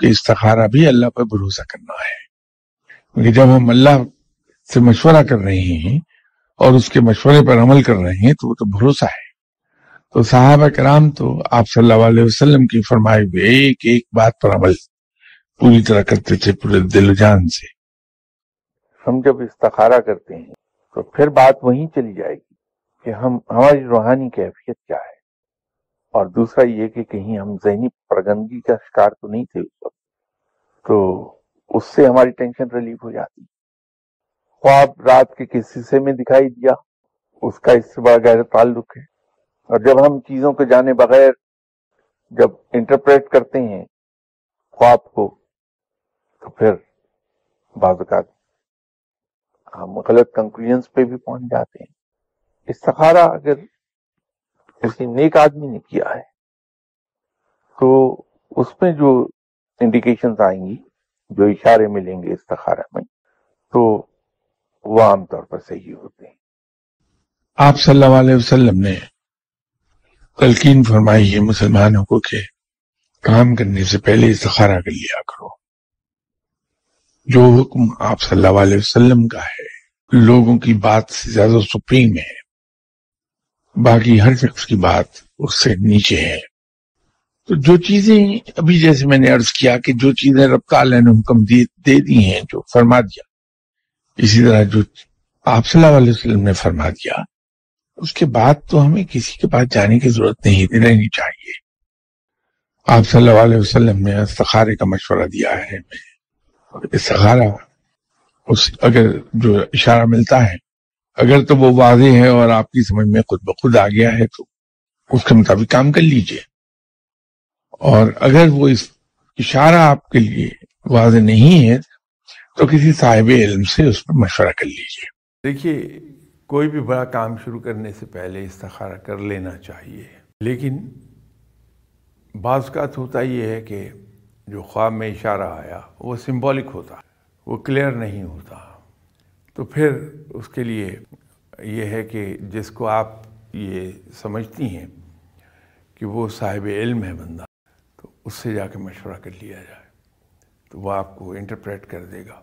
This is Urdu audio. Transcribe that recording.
کہ استخارہ بھی اللہ پر بھروسہ کرنا ہے۔ کیونکہ جب ہم اللہ سے مشورہ کر رہے ہیں اور اس کے مشورے پر عمل کر رہے ہیں تو وہ تو بھروسہ ہے۔ تو صحابہ کرام تو آپ صلی اللہ علیہ وسلم کی فرمائے ہوئے ایک ایک بات پر عمل پوری طرح کرتے تھے پورے دل و جان سے۔ ہم جب استخارہ کرتے ہیں تو پھر بات وہیں چلی جائے گی کہ ہم ہماری روحانی کیفیت کیا ہے۔ اور دوسرا یہ کہ کہیں ہم ذہنی پرگندگی کا شکار تو نہیں تھے اس وقت، تو اس سے ہماری ٹینشن ریلیف ہو جاتی۔ خواب رات کے کس حصے میں دکھائی دیا، اس کا اس سے بڑا گہرا تعلق ہے۔ اور جب ہم چیزوں کو جانے بغیر جب انٹرپریٹ کرتے ہیں خواب کو، تو پھر بعض اوقات ہم غلط کنکلوژنس پہ بھی پہنچ جاتے ہیں۔ استخارہ اگر کسی نیک آدمی نے کیا ہے۔ تو اس میں جو انڈیکیشنز آئیں گی، جو اشارے ملیں گے استخارہ میں، تو وہ عام طور پر صحیح ہوتے ہیں۔ آپ صلی اللہ علیہ وسلم نے تلقین فرمائی ہے مسلمانوں کو کہ کام کرنے سے پہلے استخارہ کر لیا کرو۔ جو حکم آپ صلی اللہ علیہ وسلم کا ہے، لوگوں کی بات سے زیادہ سپریم ہے۔ باقی ہر شخص کی بات اس سے نیچے ہے۔ تو جو چیزیں ابھی جیسے میں نے عرض کیا کہ جو چیزیں رب تعالیٰ نے حکم دے دی ہیں جو فرما دیا، اسی طرح جو آپ صلی اللہ علیہ وسلم نے فرما دیا، اس کے بعد تو ہمیں کسی کے پاس جانے کی ضرورت نہیں رہنی چاہیے۔ آپ صلی اللہ علیہ وسلم نے استخارے کا مشورہ دیا ہے۔ استخارہ، اس اگر جو اشارہ ملتا ہے اگر تو وہ واضح ہے اور آپ کی سمجھ میں خود بخود آ گیا ہے تو اس کے مطابق کام کر لیجیے۔ اور اگر وہ اس اشارہ آپ کے لیے واضح نہیں ہے تو کسی صاحب علم سے اس پر مشورہ کر لیجیے۔ دیکھیے، کوئی بھی بڑا کام شروع کرنے سے پہلے استخارہ کر لینا چاہیے۔ لیکن بعض اوقات ہوتا یہ ہے کہ جو خواب میں اشارہ آیا وہ سمبولک ہوتا، وہ کلیئر نہیں ہوتا۔ تو پھر اس کے لیے یہ ہے کہ جس کو آپ یہ سمجھتی ہیں کہ وہ صاحب علم ہے بندہ، تو اس سے جا کے مشورہ کر لیا جائے، تو وہ آپ کو انٹرپریٹ کر دے گا۔